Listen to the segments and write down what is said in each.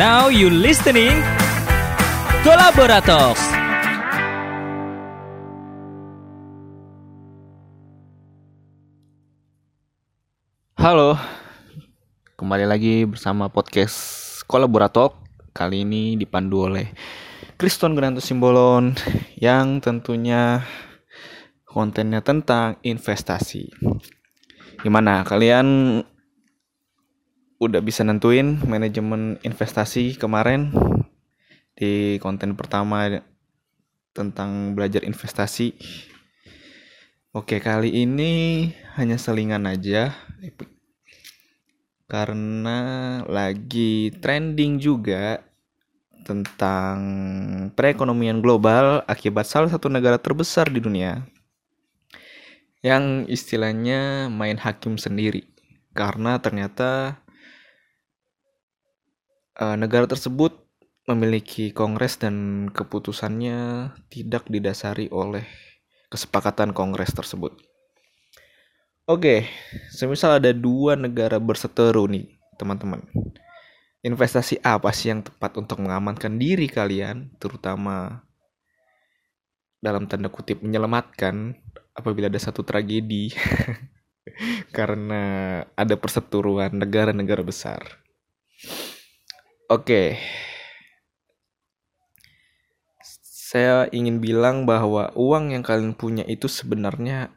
Now you listening Kolaborator. Halo, kembali lagi bersama podcast Kolaborator. Kali ini dipandu oleh Kriston Granto Simbolon yang tentunya kontennya tentang investasi. Gimana kalian udah bisa nentuin manajemen investasi kemarin di konten pertama tentang belajar investasi. Oke, kali ini hanya selingan aja karena lagi trending juga tentang perekonomian global akibat salah satu negara terbesar di dunia yang istilahnya main hakim sendiri. Karena ternyata uh, negara tersebut memiliki kongres dan keputusannya tidak didasari oleh kesepakatan kongres tersebut. Oke, semisal ada dua negara berseteru nih, teman-teman. Investasi apa sih yang tepat untuk mengamankan diri kalian, terutama dalam tanda kutip menyelamatkan apabila ada satu tragedi karena ada perseteruan negara-negara besar. Oke, saya ingin bilang bahwa uang yang kalian punya itu sebenarnya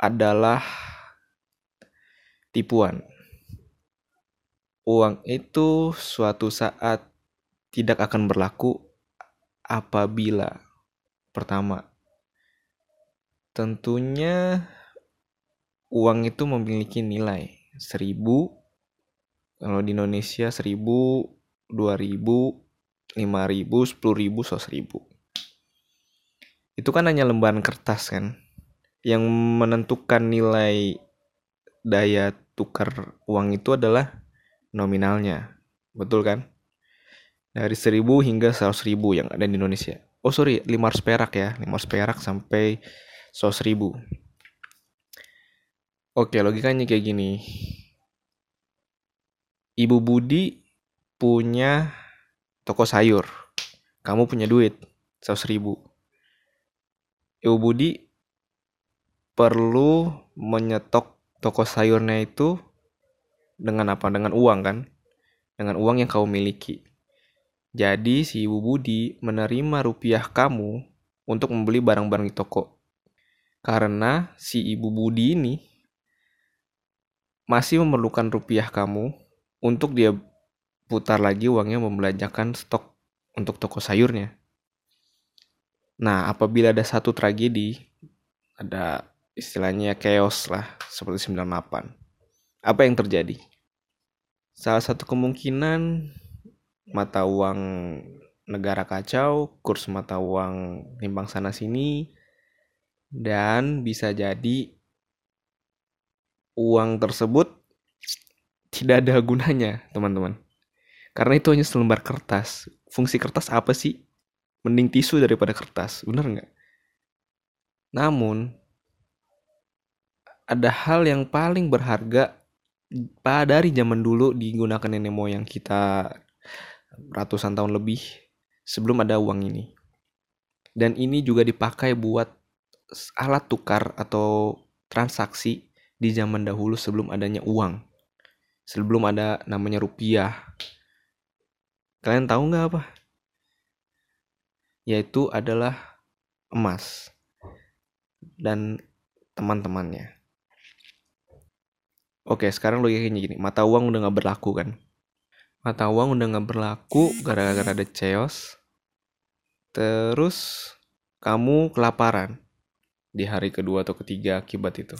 adalah tipuan. Uang itu suatu saat tidak akan berlaku apabila pertama tentunya uang itu memiliki nilai seribu kalau di Indonesia seribu dua ribu lima ribu sepuluh ribu sos ribu. Itu kan hanya lembaran kertas kan yang menentukan nilai daya tukar uang itu adalah nominalnya. Betul kan? Dari seribu hingga seratus ribu yang ada di Indonesia. Oh sorry lima ratus perak ya. Lima ratus perak sampai seratus ribu. Oke logikanya kayak gini Ibu Budi punya toko sayur. Kamu punya duit, 100 ribu. Ibu Budi perlu menyetok toko sayurnya itu dengan apa? Dengan uang kan? Dengan uang yang kamu miliki. Jadi si Ibu Budi menerima rupiah kamu untuk membeli barang-barang di toko. Karena si Ibu Budi ini masih memerlukan rupiah kamu untuk dia putar lagi uangnya membelanjakan stok untuk toko sayurnya. Nah, apabila ada satu tragedi, ada istilahnya chaos lah, seperti 98. Apa yang terjadi? Salah satu kemungkinan mata uang negara kacau, kurs mata uang nimbang sana sini, dan bisa jadi uang tersebut tidak ada gunanya, teman-teman. Karena itu hanya selembar kertas. Fungsi kertas apa sih? Mending tisu daripada kertas, bener nggak? Namun, ada hal yang paling berharga dari zaman dulu digunakan nenek moyang kita ratusan tahun lebih sebelum ada uang ini. Dan ini juga dipakai buat alat tukar atau transaksi di zaman dahulu sebelum adanya uang. Sebelum ada namanya rupiah, Kalian tahu nggak apa? Yaitu adalah emas dan teman-temannya. Oke, sekarang logikanya gini, mata uang udah nggak berlaku kan? Mata uang udah nggak berlaku gara-gara ada chaos. Terus kamu kelaparan di hari kedua atau ketiga akibat itu.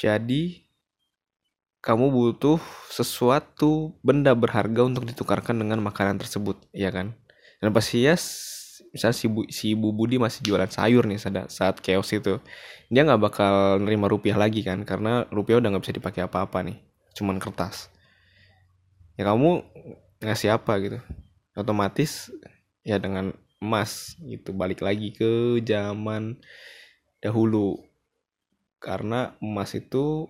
Jadi kamu butuh sesuatu benda berharga untuk ditukarkan dengan makanan tersebut, ya kan? Dan pasti ya, misalnya si, bu, si ibu Budi masih jualan sayur nih saat, saat chaos itu, dia nggak bakal nerima rupiah lagi kan? Karena rupiah udah nggak bisa dipakai apa-apa nih, cuman kertas. Ya kamu ngasih apa gitu? Otomatis ya dengan emas gitu balik lagi ke zaman dahulu karena emas itu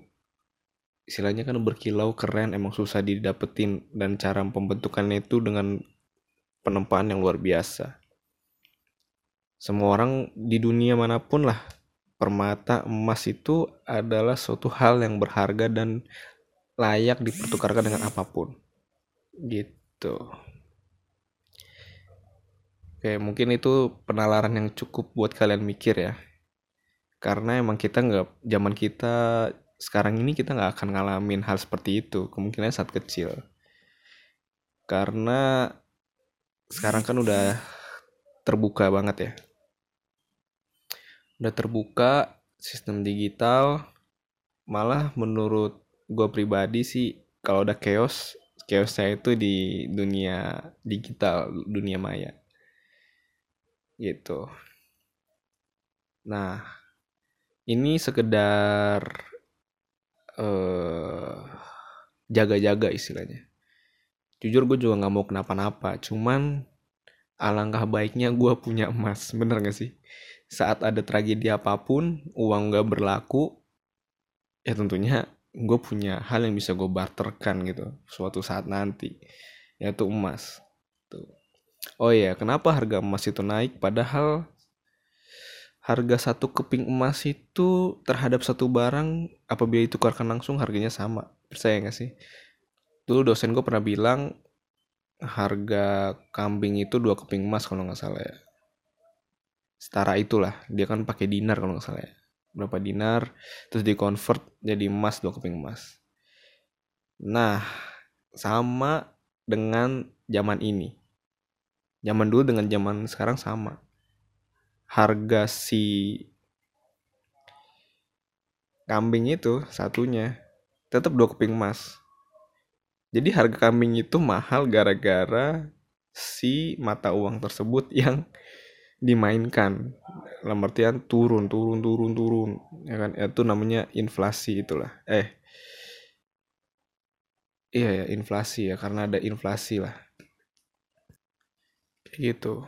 istilahnya kan berkilau keren emang susah didapetin dan cara pembentukannya itu dengan penempaan yang luar biasa. Semua orang di dunia mana pun lah permata emas itu adalah suatu hal yang berharga dan layak dipertukarkan dengan apa pun. Gitu. Oke, mungkin itu penalaran yang cukup buat kalian mikir ya. Karena emang kita nggak, zaman kita sekarang ini kita nggak akan ngalamin hal seperti itu. Kemungkinan saat kecil. Karena sekarang kan udah terbuka banget ya. Udah terbuka sistem digital. Malah menurut gue pribadi sih kalau udah chaos, chaosnya itu di dunia digital, dunia maya gitu. Nah, ini sekedar uh, jaga-jaga istilahnya. Jujur gue juga nggak mau kenapa-napa, cuman alangkah baiknya gue punya emas, bener gak sih? Saat ada tragedi apa pun, uang gak berlaku, ya tentunya gue punya hal yang bisa gue barterkan gitu suatu saat nanti yaitu emas tuh Oh iya, kenapa harga emas itu naik? Padahal harga satu keping emas itu terhadap satu barang apabila ditukarkan langsung harganya sama. Percaya nggak sih? Dulu dosen gue pernah bilang harga kambing itu dua keping emas kalau nggak salah ya. Setara itulah, dia kan pakai dinar kalau nggak salah ya. Berapa dinar, terus di convert jadi emas dua keping emas. Nah, sama dengan zaman ini zaman dulu dengan zaman sekarang sama harga si kambing itu satunya tetap dua keping emas. Jadi harga kambing itu mahal gara-gara si mata uang tersebut yang dimainkan. Dalam artian turun turun turun turun ya kan? Itu namanya inflasi itulah. Eh iya ya inflasi ya karena ada inflasi lah. Gitu.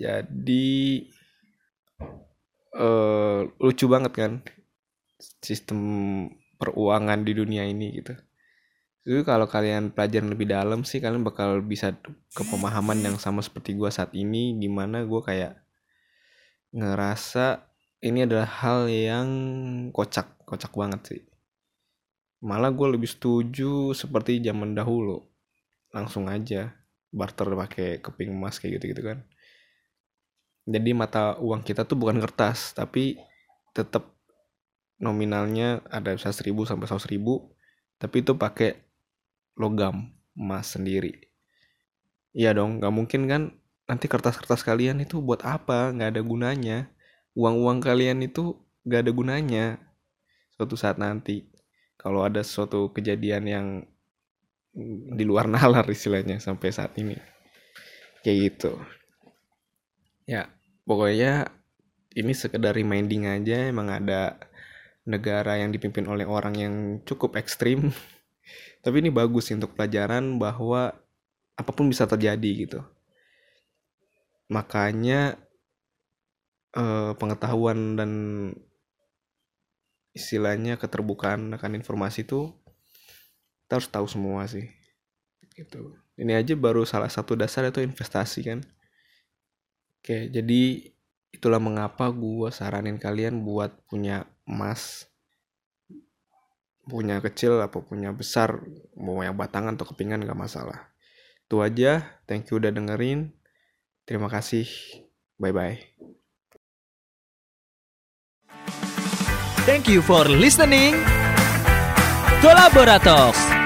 Jadi uh, lucu banget kan sistem peruangan di dunia ini gitu. Jadi kalau kalian pelajaran lebih dalam sih kalian bakal bisa ke pemahaman yang sama seperti gue saat ini di mana gue kayak ngerasa ini adalah hal yang kocak kocak banget sih. Malah gue lebih setuju seperti zaman dahulu. Langsung aja barter pakai keping emas kayak gitu gitu kan jadi mata uang kita tuh bukan kertas tapi tetap nominalnya ada bisa seribu sampai seratus ribu tapi itu pakai logam emas sendiri. Iya dong nggak mungkin kan nanti kertas-kertas kalian itu buat apa? Nggak ada gunanya. Uang-uang kalian itu nggak ada gunanya suatu saat nanti. Kalau ada suatu kejadian yang di luar nalar istilahnya sampai saat ini. Kayak gitu. Ya pokoknya ini sekedar reminding aja emang ada negara yang dipimpin oleh orang yang cukup ekstrim. Tapi ini bagus sih untuk pelajaran bahwa apa pun bisa terjadi gitu. Makanya eh, pengetahuan dan istilahnya keterbukaan akan informasi itu kita harus tahu semua sih gitu. Ini aja baru salah satu dasar itu investasi kan oke jadi itulah mengapa gue saranin kalian buat punya emas punya kecil apa punya besar mau yang batangan atau kepingan gak masalah itu aja thank you udah dengerin terima kasih bye bye Thank you for listening. Kolaborator.